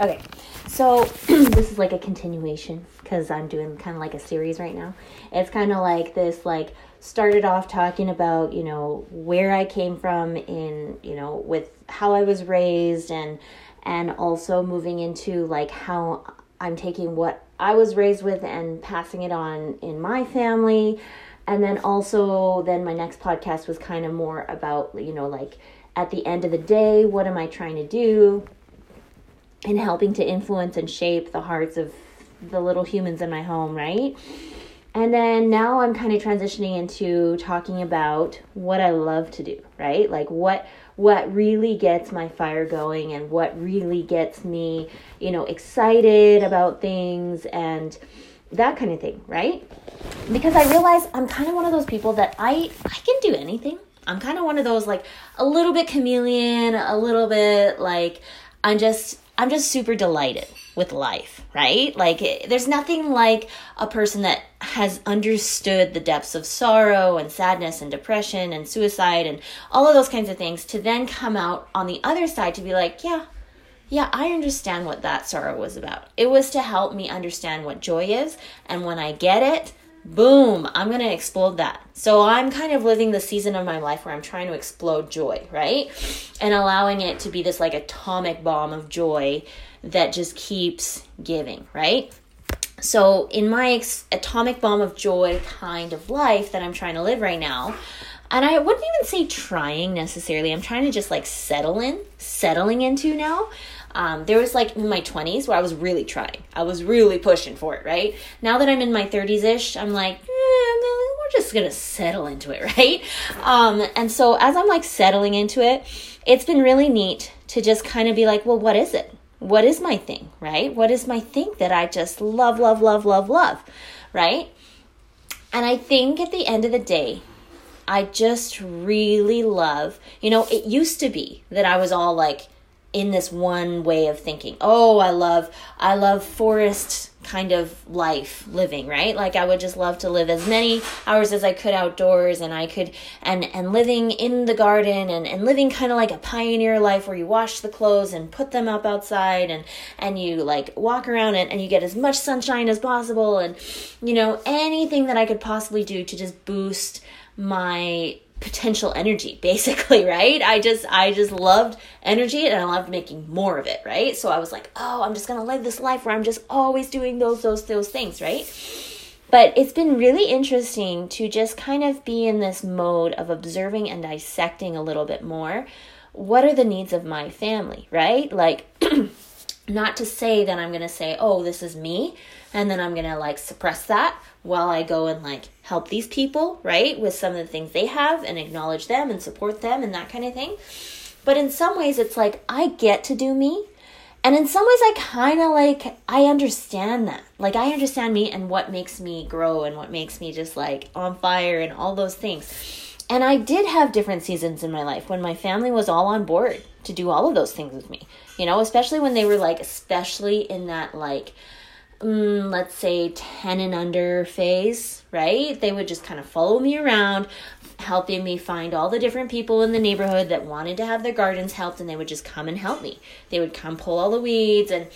Okay, so this is like a continuation because I'm doing kind of like a series right now. It's kind of like this, like started off talking about you know where I came from in you know with how I was raised and and also moving into like how I'm taking what I was raised with and passing it on in my family. And then also, then my next podcast was kind of more about, you know, like at the end of the day, what am I trying to do? And helping to influence and shape the hearts of the little humans in my home, right? And then now I'm kind of transitioning into talking about what I love to do, right? Like what what really gets my fire going and what really gets me, you know, excited about things and that kind of thing, right? Because I realize I'm kind of one of those people that I I can do anything. I'm kind of one of those like a little bit chameleon, a little bit like I'm just I'm just super delighted with life, right? Like, there's nothing like a person that has understood the depths of sorrow and sadness and depression and suicide and all of those kinds of things to then come out on the other side to be like, yeah, yeah, I understand what that sorrow was about. It was to help me understand what joy is. And when I get it, boom, I'm going to explode that. So I'm kind of living the season of my life where I'm trying to explode joy, right? And allowing it to be this like atomic bomb of joy that just keeps giving, right? So in my atomic bomb of joy kind of life that I'm trying to live right now, and I wouldn't even say trying necessarily. I'm trying to just like settle in, settling into now. Um, there was like in my 20s where I was really trying. I was really pushing for it, right? Now that I'm in my 30s ish, I'm like, eh, we're just gonna settle into it, right? Um, and so as I'm like settling into it, it's been really neat to just kind of be like, well, what is it? What is my thing, right? What is my thing that I just love, love, love, love, love, right? And I think at the end of the day, I just really love, you know, it used to be that I was all like, in this one way of thinking. Oh, I love I love forest kind of life living, right? Like I would just love to live as many hours as I could outdoors and I could and and living in the garden and and living kind of like a pioneer life where you wash the clothes and put them up outside and and you like walk around and, and you get as much sunshine as possible and you know anything that I could possibly do to just boost my potential energy basically right? I just i just loved energy and i loved making more of it right? So i was like oh i'm just gonna live this life where i'm just always doing those those those things right? But it's been really interesting to just kind of be in this mode of observing and dissecting a little bit more. What are the needs of my family right? Like not to say that i'm gonna say oh this is me and then i'm gonna like suppress that while I go and like help these people, right, with some of the things they have and acknowledge them and support them and that kind of thing. But in some ways, it's like I get to do me. And in some ways, I kind of like, I understand that. Like, I understand me and what makes me grow and what makes me just like on fire and all those things. And I did have different seasons in my life when my family was all on board to do all of those things with me, you know, especially when they were like, especially in that like, mm, let's say 10 and under phase, right? They would just kind of follow me around, helping me find all the different people in the neighborhood that wanted to have their gardens helped, and they would just come and help me. They would come pull all the weeds and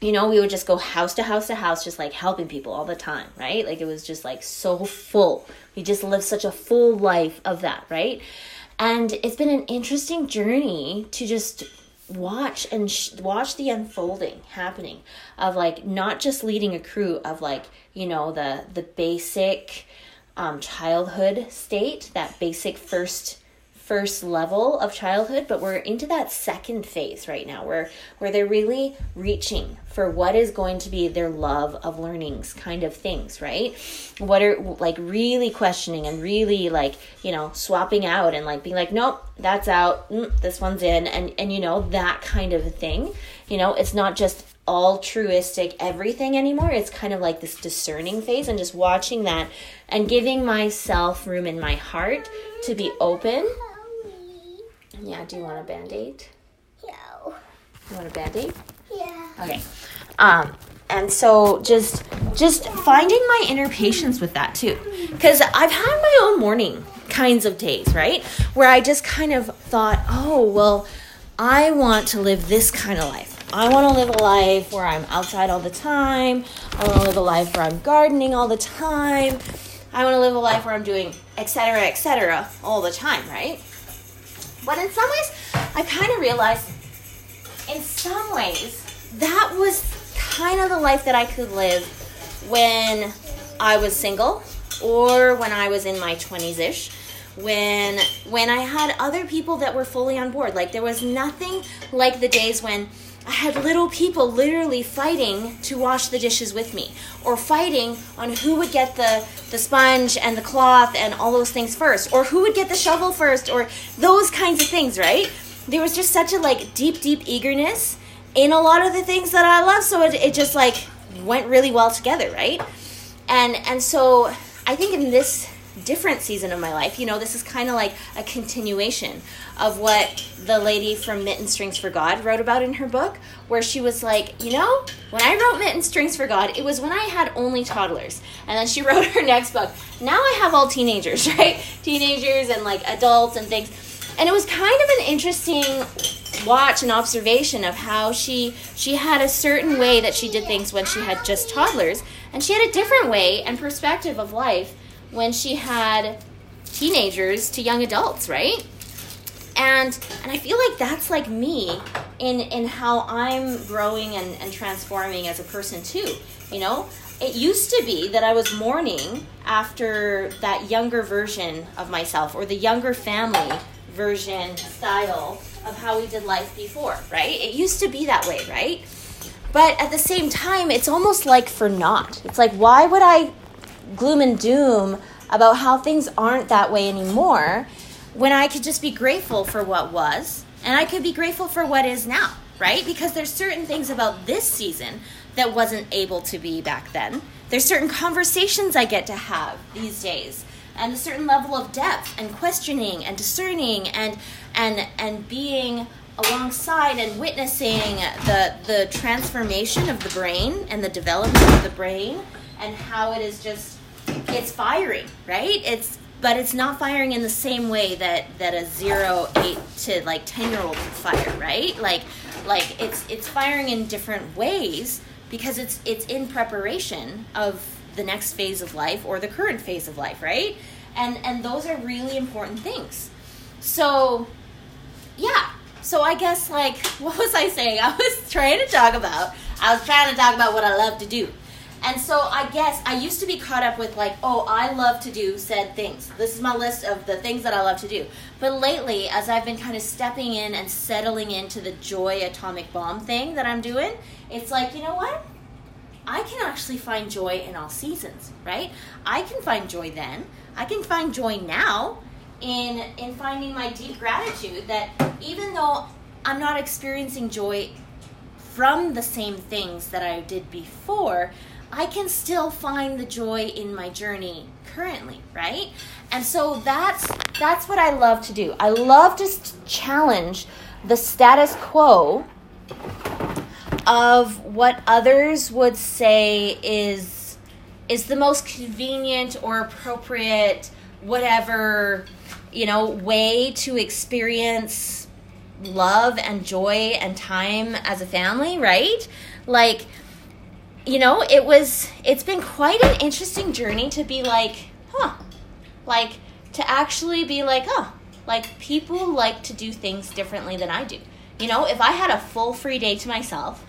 you know, we would just go house to house to house, just like helping people all the time, right? Like it was just like so full. We just lived such a full life of that, right? And it's been an interesting journey to just watch and sh- watch the unfolding happening of like not just leading a crew of like you know the the basic um, childhood state that basic first first level of childhood but we're into that second phase right now where where they're really reaching for what is going to be their love of learnings kind of things right? What are like really questioning and really like you know swapping out and like being like nope that's out. Mm, this one's in. And and you know that kind of a thing. You know it's not just altruistic everything anymore. It's kind of like this discerning phase and just watching that and giving myself room in my heart to be open yeah, do you want a band aid? No. You want a band aid? Yeah. Okay. Um, and so just just finding my inner patience with that too. Cause I've had my own mourning kinds of days, right? Where I just kind of thought, oh well, I want to live this kind of life. I want to live a life where I'm outside all the time. I want to live a life where I'm gardening all the time. I want to live a life where I'm doing etc. etc. all the time, right? But in some ways, I kind of realized in some ways that was kind of the life that I could live when I was single or when I was in my 20s ish when when I had other people that were fully on board. Like there was nothing like the days when I had little people literally fighting to wash the dishes with me or fighting on who would get the the sponge and the cloth and all those things first or who would get the shovel first or those kinds of things, right? There was just such a like deep deep eagerness in a lot of the things that I love so it, it just like went really well together, right? And and so I think in this different season of my life, you know, this is kind of like a continuation of what the lady from Mitten Strings for God wrote about in her book, where she was like, you know, when I wrote Mitten Strings for God, it was when I had only toddlers. And then she wrote her next book. Now I have all teenagers, right? Teenagers and like adults and things. And it was kind of an interesting watch and observation of how she she had a certain way that she did things when she had just toddlers and she had a different way and perspective of life when she had teenagers to young adults, right? And and I feel like that's like me in in how I'm growing and, and transforming as a person too. You know? It used to be that I was mourning after that younger version of myself or the younger family version style of how we did life before, right? It used to be that way, right? But at the same time, it's almost like for naught. It's like, why would I gloom and doom about how things aren't that way anymore when I could just be grateful for what was and I could be grateful for what is now, right? Because there's certain things about this season that wasn't able to be back then. There's certain conversations I get to have these days and a certain level of depth and questioning and discerning and and and being alongside and witnessing the the transformation of the brain and the development of the brain and how it is just it's firing right? It's but it's not firing in the same way that that a zero eight to like 10 year old fire right? Like like it's it's firing in different ways because it's it's in preparation of the next phase of life or the current phase of life right? And and those are really important things. So yeah. So i guess like what was i saying? I was trying to talk about i was trying to talk about what i love to do and so I guess I used to be caught up with like, oh, I love to do said things. This is my list of the things that I love to do. But lately, as I've been kind of stepping in and settling into the joy atomic bomb thing that I'm doing, it's like, you know what? I can actually find joy in all seasons, right? I can find joy then. I can find joy now in in finding my deep gratitude that even though I'm not experiencing joy from the same things that I did before, I can still find the joy in my journey currently, right? And so that's that's what I love to do. I love to challenge the status quo of what others would say is is the most convenient or appropriate whatever, you know, way to experience love and joy and time as a family, right? Like you know, it was, it's been quite an interesting journey to be like, huh, like to actually be like, oh, like people like to do things differently than I do. You know, if I had a full free day to myself,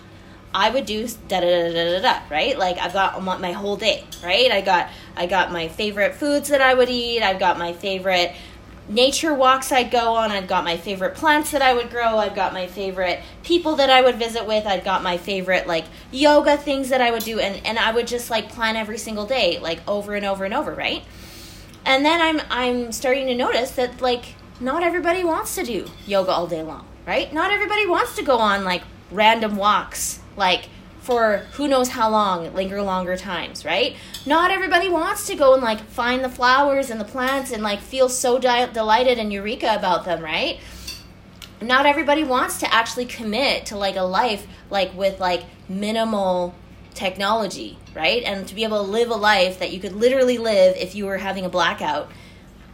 I would do da da da da da da, right? Like I've got my whole day, right? I got I got my favorite foods that I would eat. I've got my favorite nature walks I'd go on. I've got my favorite plants that I would grow. I've got my favorite people that I would visit with. I've got my favorite like yoga things that I would do and, and I would just like plan every single day, like over and over and over, right? And then I'm I'm starting to notice that like not everybody wants to do yoga all day long, right? Not everybody wants to go on like random walks, like for who knows how long, linger longer times, right? Not everybody wants to go and like find the flowers and the plants and like feel so di- delighted and eureka about them, right? Not everybody wants to actually commit to like a life like with like minimal technology, right? And to be able to live a life that you could literally live if you were having a blackout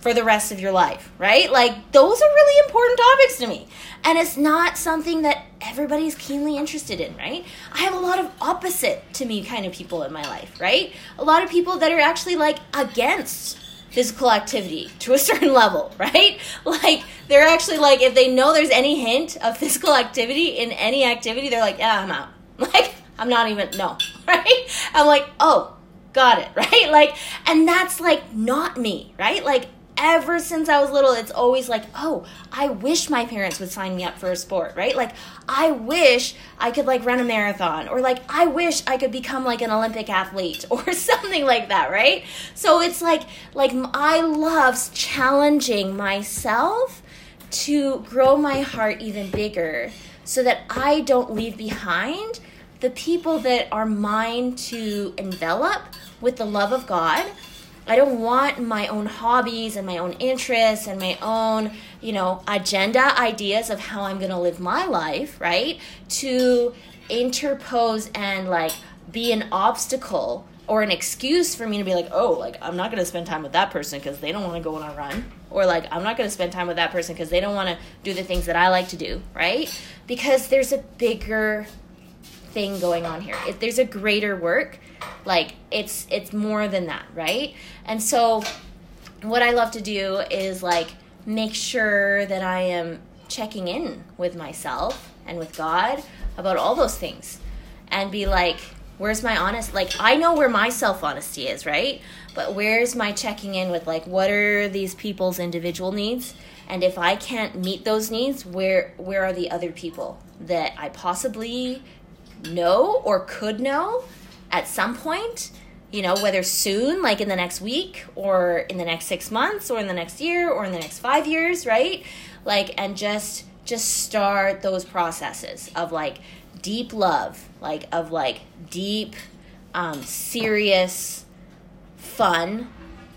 for the rest of your life, right? Like, those are really important topics to me. And it's not something that everybody's keenly interested in, right? I have a lot of opposite to me kind of people in my life, right? A lot of people that are actually like against physical activity to a certain level, right? Like, they're actually like, if they know there's any hint of physical activity in any activity, they're like, yeah, I'm out. Like, I'm not even, no, right? I'm like, oh, got it, right? Like, and that's like not me, right? Like, ever since I was little, it's always like, oh, I wish my parents would sign me up for a sport, right? Like, I wish I could like run a marathon, or like, I wish I could become like an Olympic athlete, or something like that, right? So it's like, like I love challenging myself to grow my heart even bigger, so that I don't leave behind the people that are mine to envelop with the love of God I don't want my own hobbies and my own interests and my own, you know, agenda ideas of how I'm going to live my life, right? To interpose and like be an obstacle or an excuse for me to be like, oh, like I'm not going to spend time with that person because they don't want to go on a run. Or like I'm not going to spend time with that person because they don't want to do the things that I like to do, right? Because there's a bigger thing going on here. If there's a greater work. Like it's it's more than that right? And so what i love to do is like make sure that i am checking in with myself and with god about all those things and be like where's my honest like i know where my self honesty is right? But where's my checking in with like what are these people's individual needs? And if i can't meet those needs where where are the other people that i possibly know or could know at some point, you know, whether soon, like in the next week, or in the next six months, or in the next year, or in the next five years, right? Like, and just just start those processes of like deep love, like of like deep, um, serious fun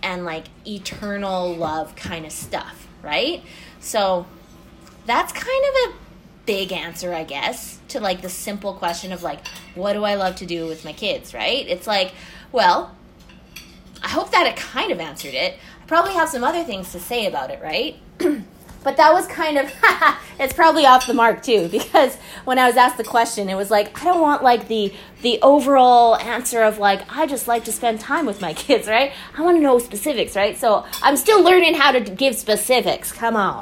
and like eternal love kind of stuff, right? So that's kind of a big answer, I guess, to like the simple question of like, what do I love to do with my kids, right? It's like, well, I hope that it kind of answered it. I probably have some other things to say about it, right? but that was kind of it's probably off the mark too because when i was asked the question it was like i don't want like the the overall answer of like i just like to spend time with my kids right i want to know specifics right so i'm still learning how to give specifics come on